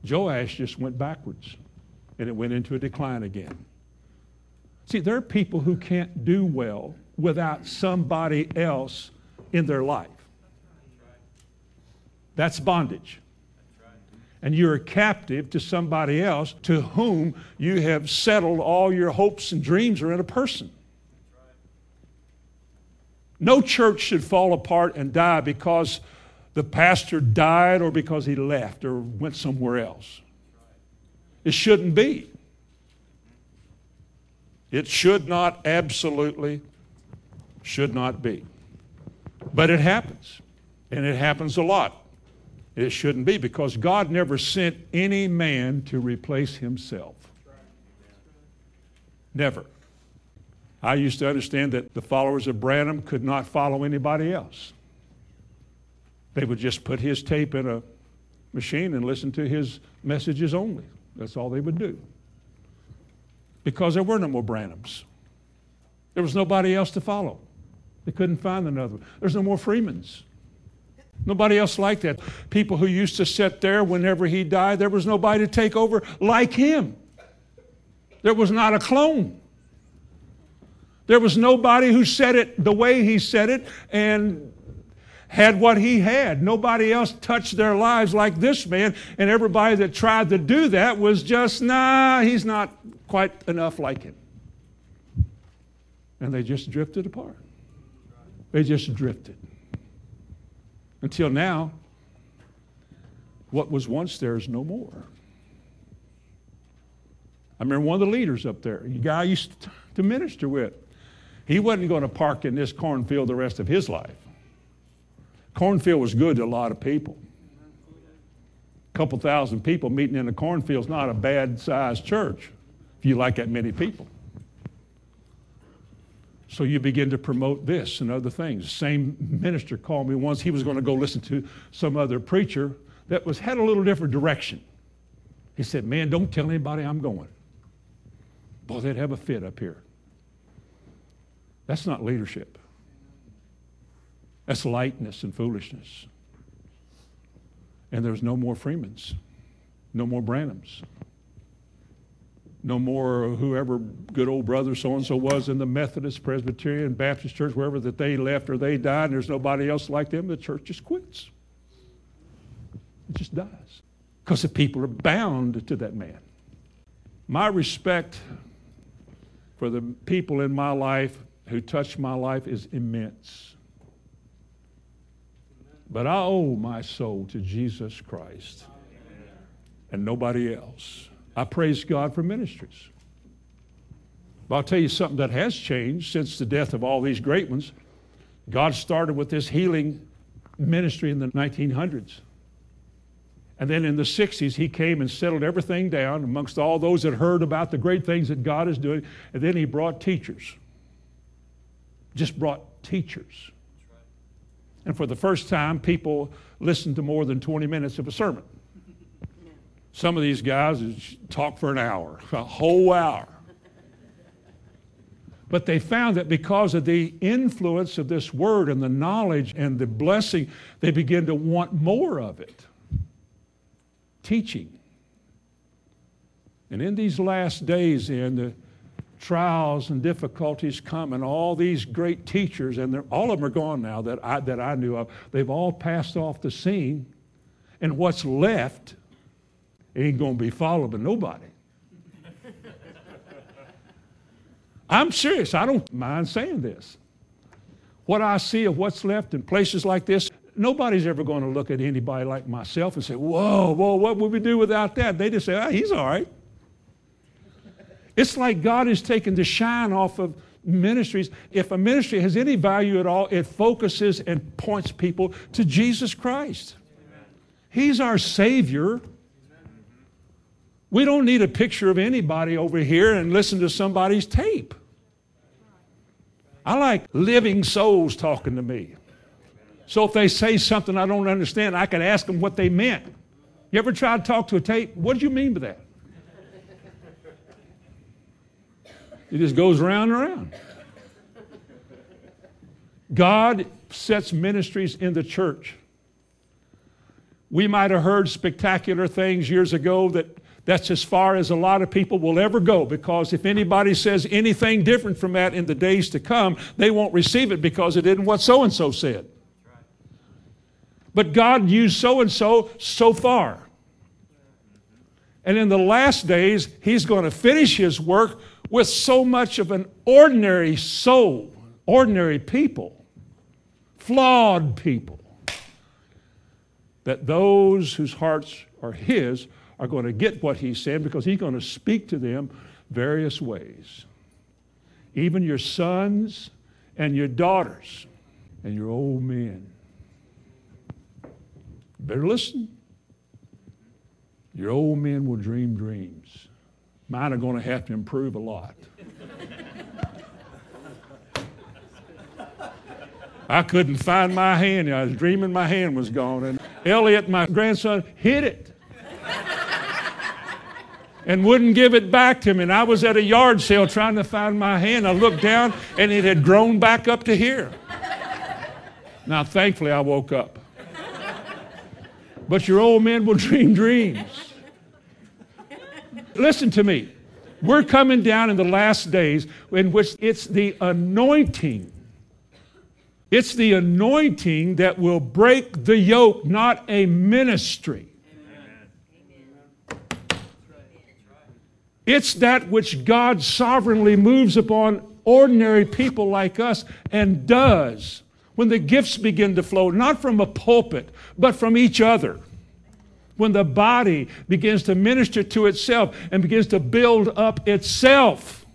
Speaker 1: Joash just went backwards and it went into a decline again. See, there are people who can't do well without somebody else in their life. That's bondage. And you're a captive to somebody else to whom you have settled all your hopes and dreams are in a person. No church should fall apart and die because the pastor died or because he left or went somewhere else. It shouldn't be. It should not, absolutely, should not be. But it happens, and it happens a lot. It shouldn't be because God never sent any man to replace himself. Never. I used to understand that the followers of Branham could not follow anybody else. They would just put his tape in a machine and listen to his messages only. That's all they would do. Because there were no more Branhams. There was nobody else to follow. They couldn't find another. There's no more Freemans. Nobody else like that. People who used to sit there whenever he died, there was nobody to take over like him. There was not a clone. There was nobody who said it the way he said it and had what he had. Nobody else touched their lives like this man, and everybody that tried to do that was just, nah, he's not quite enough like him. And they just drifted apart. They just drifted. Until now, what was once there is no more. I remember one of the leaders up there, a guy I used to minister with. He wasn't going to park in this cornfield the rest of his life. Cornfield was good to a lot of people. A couple thousand people meeting in a cornfield is not a bad sized church if you like that many people. So you begin to promote this and other things. Same minister called me once. He was going to go listen to some other preacher that was had a little different direction. He said, "Man, don't tell anybody I'm going." Boy, they'd have a fit up here. That's not leadership. That's lightness and foolishness. And there's no more Freemans, no more Branhams, no more whoever good old brother so and so was in the Methodist, Presbyterian, Baptist church, wherever that they left or they died, and there's nobody else like them, the church just quits. It just dies. Because the people are bound to that man. My respect for the people in my life who touched my life is immense. But I owe my soul to Jesus Christ and nobody else. I praise God for ministries. But I'll tell you something that has changed since the death of all these great ones. God started with this healing ministry in the 1900s. And then in the 60s, he came and settled everything down amongst all those that heard about the great things that God is doing. And then he brought teachers. Just brought teachers. And for the first time, people listened to more than 20 minutes of a sermon. Some of these guys talk for an hour, a whole hour. But they found that because of the influence of this word and the knowledge and the blessing, they began to want more of it. Teaching. And in these last days, in the trials and difficulties come, and all these great teachers, and all of them are gone now that I, that I knew of, they've all passed off the scene. And what's left ain't going to be followed by nobody. I'm serious. I don't mind saying this. What I see of what's left in places like this, nobody's ever going to look at anybody like myself and say, Whoa, whoa, what would we do without that? They just say, oh, He's all right. It's like God is taking the shine off of ministries. If a ministry has any value at all, it focuses and points people to Jesus Christ. He's our Savior. We don't need a picture of anybody over here and listen to somebody's tape. I like living souls talking to me. So if they say something I don't understand, I can ask them what they meant. You ever try to talk to a tape? What do you mean by that? It just goes round and round. God sets ministries in the church. We might have heard spectacular things years ago that that's as far as a lot of people will ever go because if anybody says anything different from that in the days to come, they won't receive it because it isn't what so and so said. But God used so and so so far. And in the last days, He's going to finish His work with so much of an ordinary soul, ordinary people, flawed people, that those whose hearts are His are going to get what He said because He's going to speak to them various ways. Even your sons and your daughters and your old men. Better listen. Your old men will dream dreams. Mine are going to have to improve a lot. I couldn't find my hand. I was dreaming my hand was gone. And Elliot, my grandson, hit it and wouldn't give it back to me. And I was at a yard sale trying to find my hand. I looked down and it had grown back up to here. Now, thankfully, I woke up. But your old men will dream dreams. Listen to me. We're coming down in the last days in which it's the anointing. It's the anointing that will break the yoke, not a ministry. It's that which God sovereignly moves upon ordinary people like us and does when the gifts begin to flow, not from a pulpit, but from each other when the body begins to minister to itself and begins to build up itself.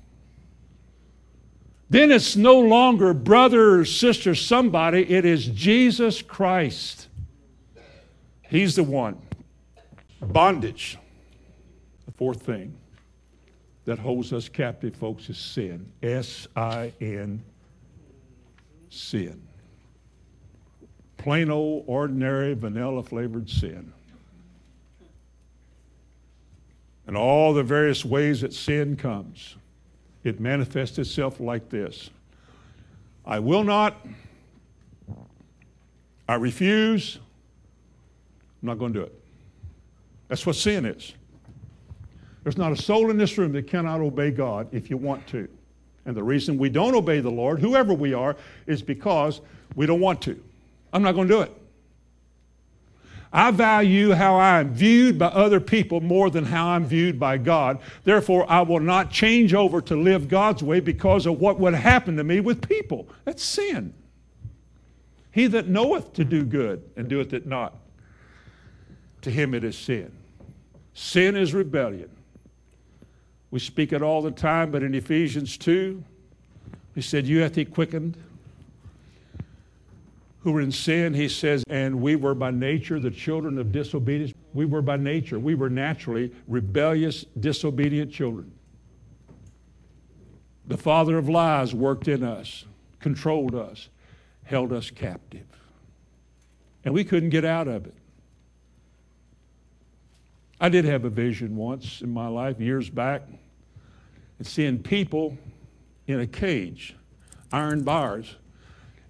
Speaker 1: Then it's no longer brother or sister, somebody, it is Jesus Christ. He's the one. Bondage. The fourth thing that holds us captive, folks, is sin. S I N, sin. Plain old, ordinary, vanilla flavored sin. And all the various ways that sin comes. it manifests itself like this I will not, I refuse, I'm not going to do it. That's what sin is. There's not a soul in this room that cannot obey God if you want to. And the reason we don't obey the Lord, whoever we are, is because we don't want to. I'm not going to do it. I value how I am viewed by other people more than how I'm viewed by God. Therefore, I will not change over to live God's way because of what would happen to me with people. That's sin. He that knoweth to do good and doeth it not, to him it is sin. Sin is rebellion. We speak it all the time, but in Ephesians 2, he said, You hath he quickened who were in sin, he says, and we were by nature the children of disobedience. We were by nature, we were naturally rebellious, disobedient children. The father of lies worked in us, controlled us, held us captive. And we couldn't get out of it. I did have a vision once in my life, years back, and seeing people in a cage, iron bars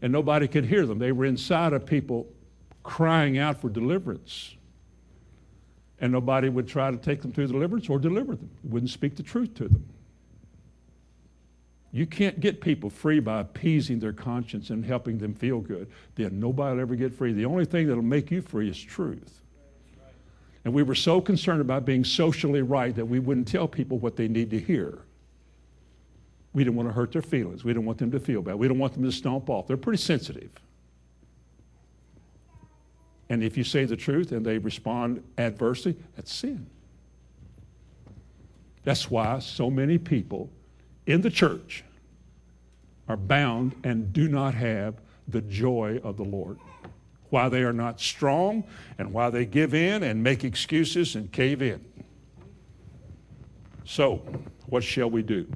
Speaker 1: and nobody could hear them. They were inside of people crying out for deliverance. And nobody would try to take them through deliverance or deliver them, wouldn't speak the truth to them. You can't get people free by appeasing their conscience and helping them feel good. Then nobody will ever get free. The only thing that will make you free is truth. And we were so concerned about being socially right that we wouldn't tell people what they need to hear. We didn't want to hurt their feelings. We didn't want them to feel bad. We don't want them to stomp off. They're pretty sensitive. And if you say the truth and they respond adversely, that's sin. That's why so many people in the church are bound and do not have the joy of the Lord. Why they are not strong and why they give in and make excuses and cave in. So, what shall we do?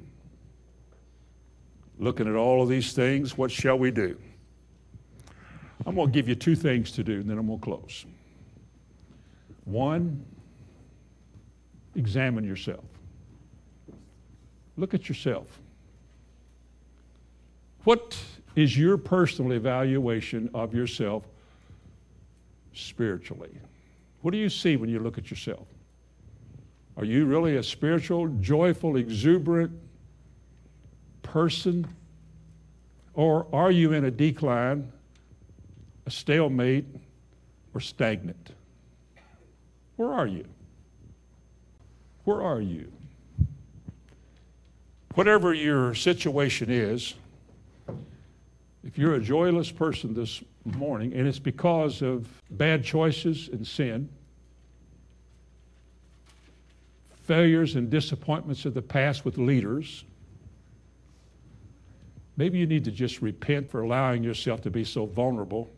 Speaker 1: Looking at all of these things, what shall we do? I'm going to give you two things to do, and then I'm going to close. One, examine yourself. Look at yourself. What is your personal evaluation of yourself spiritually? What do you see when you look at yourself? Are you really a spiritual, joyful, exuberant, person? Or are you in a decline, a stalemate, or stagnant? Where are you? Where are you? Whatever your situation is, if you're a joyless person this morning and it's because of bad choices and sin, failures and disappointments of the past with leaders, Maybe you need to just repent for allowing yourself to be so vulnerable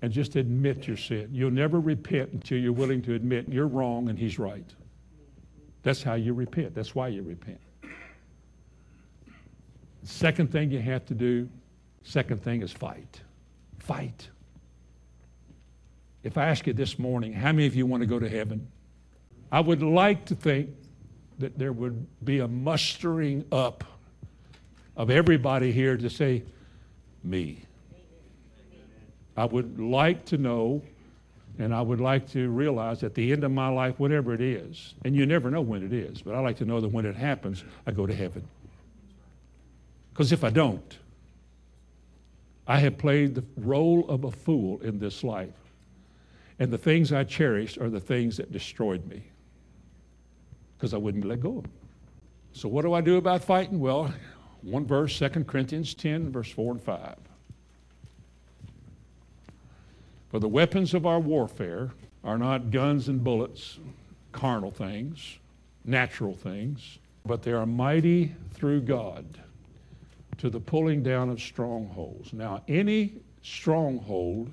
Speaker 1: and just admit your sin. You'll never repent until you're willing to admit you're wrong and he's right. That's how you repent. That's why you repent. Second thing you have to do, second thing is fight. Fight. If I ask you this morning, how many of you want to go to heaven? I would like to think that there would be a mustering up of everybody here to say, me. I would like to know and I would like to realize at the end of my life, whatever it is, and you never know when it is, but I like to know that when it happens, I go to heaven. Because if I don't, I have played the role of a fool in this life. And the things I cherished are the things that destroyed me because I wouldn't let go of them. So, what do I do about fighting? Well, one verse, 2 Corinthians 10, verse 4 and 5. For the weapons of our warfare are not guns and bullets, carnal things, natural things, but they are mighty through God to the pulling down of strongholds. Now, any stronghold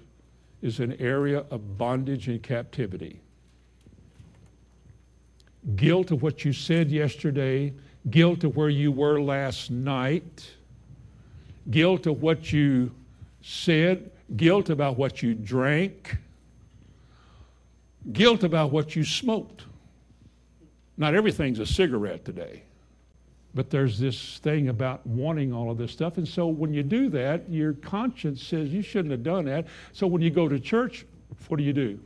Speaker 1: is an area of bondage and captivity. Guilt of what you said yesterday guilt of where you were last night, guilt of what you said, guilt about what you drank, guilt about what you smoked. Not everything's a cigarette today. But there's this thing about wanting all of this stuff. And so when you do that, your conscience says you shouldn't have done that. So when you go to church, what do you do?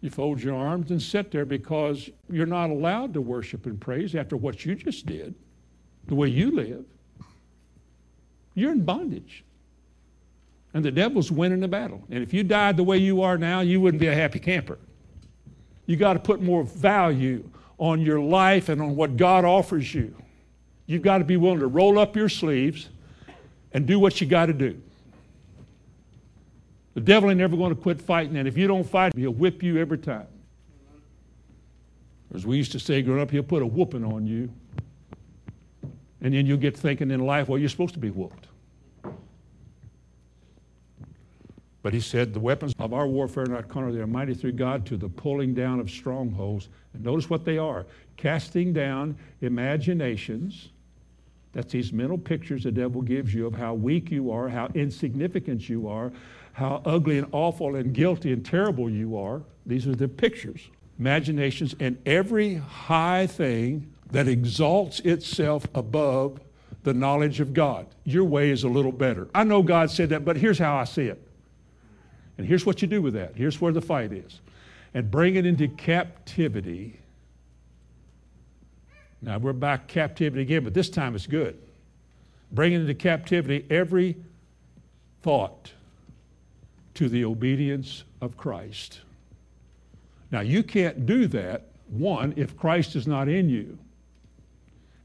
Speaker 1: You fold your arms and sit there because you're not allowed to worship and praise after what you just did, the way you live. You're in bondage. And the devil's winning the battle. And if you died the way you are now, you wouldn't be a happy camper. You got to put more value on your life and on what God offers you. You've got to be willing to roll up your sleeves and do what you got to do. The devil ain't never going to quit fighting, and if you don't fight, he'll whip you every time. As we used to say growing up, he'll put a whooping on you. And then you'll get thinking in life, well, you're supposed to be whooped. But he said, The weapons of our warfare are not carnal, they are mighty through God to the pulling down of strongholds. And notice what they are casting down imaginations. That's these mental pictures the devil gives you of how weak you are, how insignificant you are, how ugly and awful and guilty and terrible you are. These are the pictures, imaginations, and every high thing that exalts itself above the knowledge of God. Your way is a little better. I know God said that, but here's how I see it. And here's what you do with that. Here's where the fight is. And bring it into captivity. Now we're back captivity again, but this time it's good. Bring it into captivity every thought to the obedience of Christ. Now you can't do that, one, if Christ is not in you.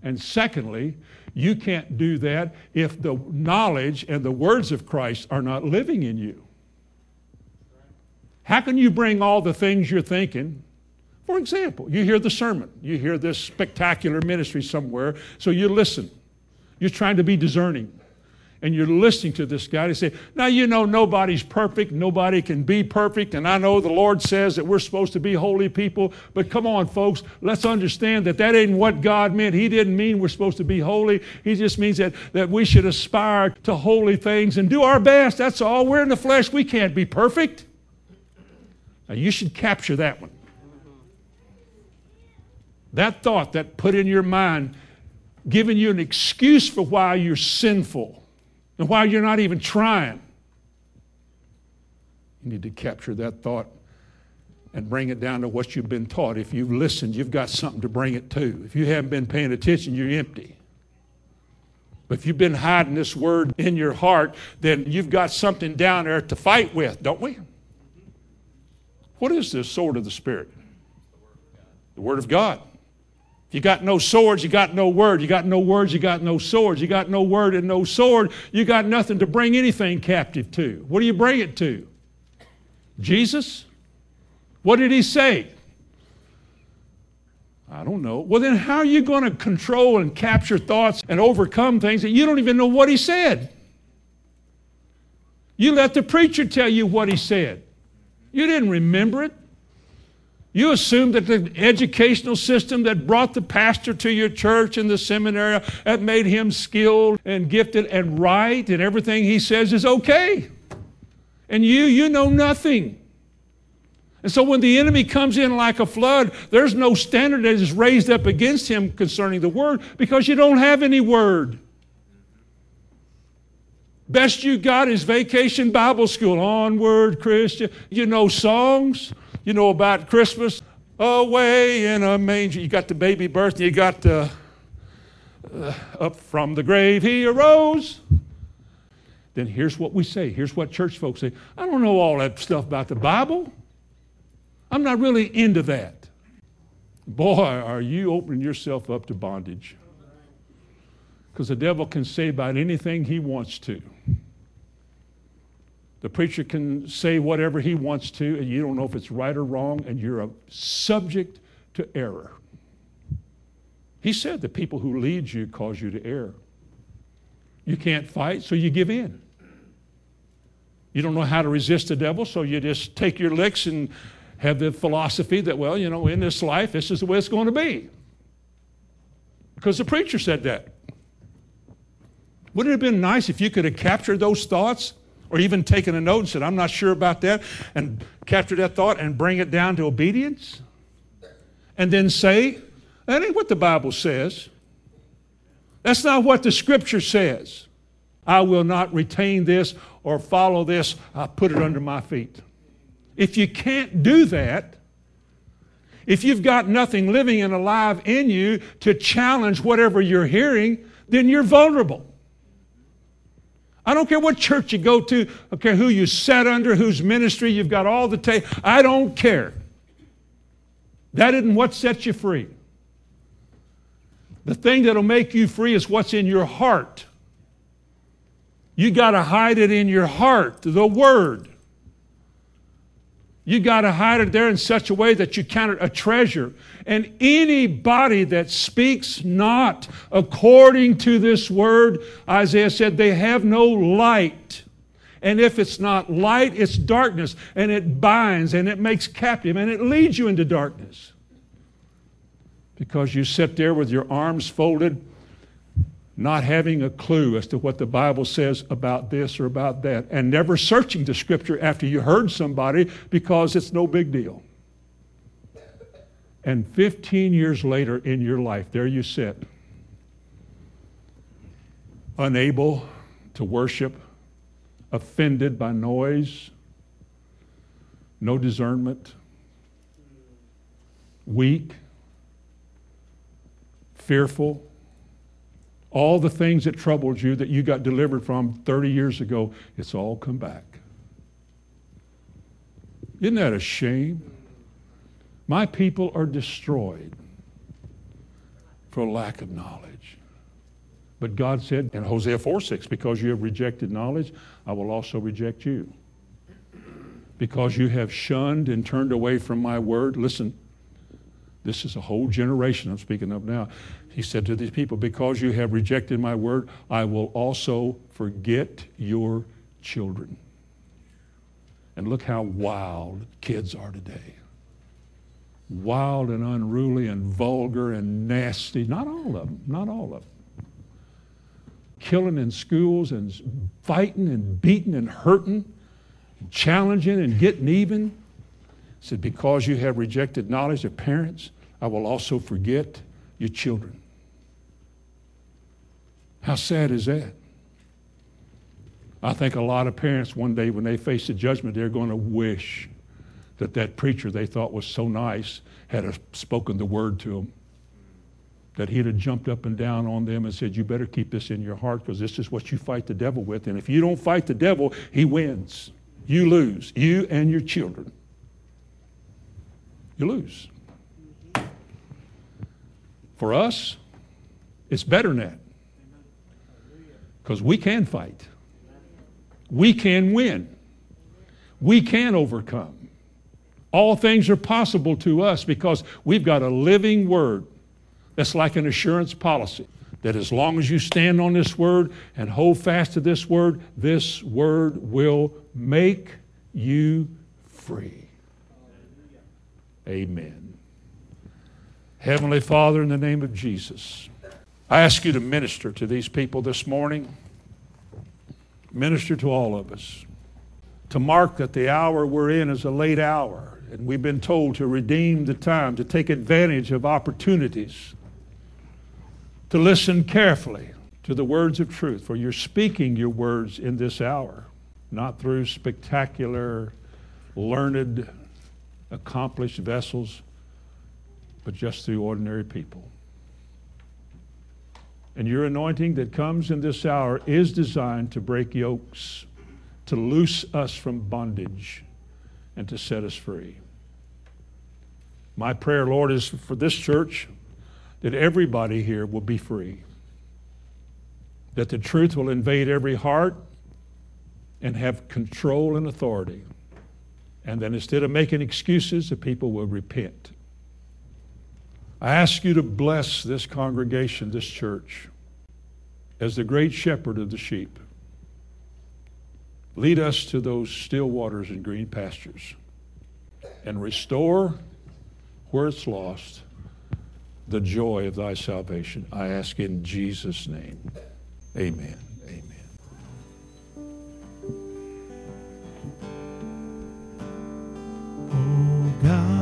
Speaker 1: And secondly, you can't do that if the knowledge and the words of Christ are not living in you. How can you bring all the things you're thinking? For example, you hear the sermon, you hear this spectacular ministry somewhere, so you listen. You're trying to be discerning. And you're listening to this guy. They say, Now you know nobody's perfect, nobody can be perfect, and I know the Lord says that we're supposed to be holy people, but come on, folks, let's understand that that ain't what God meant. He didn't mean we're supposed to be holy. He just means that, that we should aspire to holy things and do our best. That's all. We're in the flesh, we can't be perfect. Now, you should capture that one. That thought that put in your mind, giving you an excuse for why you're sinful and why you're not even trying. You need to capture that thought and bring it down to what you've been taught. If you've listened, you've got something to bring it to. If you haven't been paying attention, you're empty. But if you've been hiding this word in your heart, then you've got something down there to fight with, don't we? What is this sword of the Spirit? The Word of God. You got no swords, you got no word. You got no words, you got no swords. You got no word and no sword, you got nothing to bring anything captive to. What do you bring it to? Jesus? What did he say? I don't know. Well, then how are you going to control and capture thoughts and overcome things that you don't even know what he said? You let the preacher tell you what he said. You didn't remember it. You assume that the educational system that brought the pastor to your church and the seminary, that made him skilled and gifted and right, and everything he says is okay. And you, you know nothing. And so when the enemy comes in like a flood, there's no standard that is raised up against him concerning the word because you don't have any word. Best you got is vacation Bible school. Onward, Christian. You know songs. You know about Christmas. Away in a manger. You got the baby birth. You got the uh, up from the grave he arose. Then here's what we say. Here's what church folks say. I don't know all that stuff about the Bible. I'm not really into that. Boy, are you opening yourself up to bondage. Because the devil can say about anything he wants to. The preacher can say whatever he wants to, and you don't know if it's right or wrong, and you're a subject to error. He said the people who lead you cause you to err. You can't fight, so you give in. You don't know how to resist the devil, so you just take your licks and have the philosophy that, well, you know, in this life, this is the way it's going to be. Because the preacher said that. Wouldn't it have been nice if you could have captured those thoughts or even taken a note and said, I'm not sure about that, and capture that thought and bring it down to obedience? And then say, that ain't what the Bible says. That's not what the scripture says. I will not retain this or follow this. I'll put it under my feet. If you can't do that, if you've got nothing living and alive in you to challenge whatever you're hearing, then you're vulnerable. I don't care what church you go to, I don't care who you sat under, whose ministry you've got all the tape. I don't care. That isn't what sets you free. The thing that'll make you free is what's in your heart. You got to hide it in your heart, the Word. You got to hide it there in such a way that you count it a treasure. And anybody that speaks not according to this word, Isaiah said, they have no light. And if it's not light, it's darkness. And it binds and it makes captive and it leads you into darkness. Because you sit there with your arms folded not having a clue as to what the Bible says about this or about that, and never searching the scripture after you heard somebody because it's no big deal. And 15 years later in your life, there you sit, unable to worship, offended by noise, no discernment, weak, fearful all the things that troubled you that you got delivered from 30 years ago, it's all come back. Isn't that a shame? My people are destroyed for lack of knowledge. But God said in Hosea 4 6, because you have rejected knowledge, I will also reject you. Because you have shunned and turned away from my word, listen, this is a whole generation I'm speaking of now. He said to these people, Because you have rejected my word, I will also forget your children. And look how wild kids are today. Wild and unruly and vulgar and nasty. Not all of them, not all of them. Killing in schools and fighting and beating and hurting, and challenging and getting even. He said, Because you have rejected knowledge of parents, I will also forget your children. How sad is that? I think a lot of parents one day when they face the judgment, they're going to wish that that preacher they thought was so nice had spoken the word to them. That he'd have jumped up and down on them and said, You better keep this in your heart because this is what you fight the devil with. And if you don't fight the devil, he wins. You lose. You and your children. You lose. For us, it's better than that. Because we can fight. We can win. We can overcome. All things are possible to us because we've got a living word that's like an assurance policy. That as long as you stand on this word and hold fast to this word, this word will make you free. Amen. Heavenly Father, in the name of Jesus. I ask you to minister to these people this morning. Minister to all of us. To mark that the hour we're in is a late hour, and we've been told to redeem the time, to take advantage of opportunities, to listen carefully to the words of truth, for you're speaking your words in this hour, not through spectacular, learned, accomplished vessels, but just through ordinary people. And your anointing that comes in this hour is designed to break yokes, to loose us from bondage, and to set us free. My prayer, Lord, is for this church that everybody here will be free, that the truth will invade every heart and have control and authority, and that instead of making excuses, the people will repent. I ask you to bless this congregation, this church, as the great shepherd of the sheep. Lead us to those still waters and green pastures and restore where it's lost the joy of thy salvation. I ask in Jesus' name. Amen.
Speaker 2: Oh,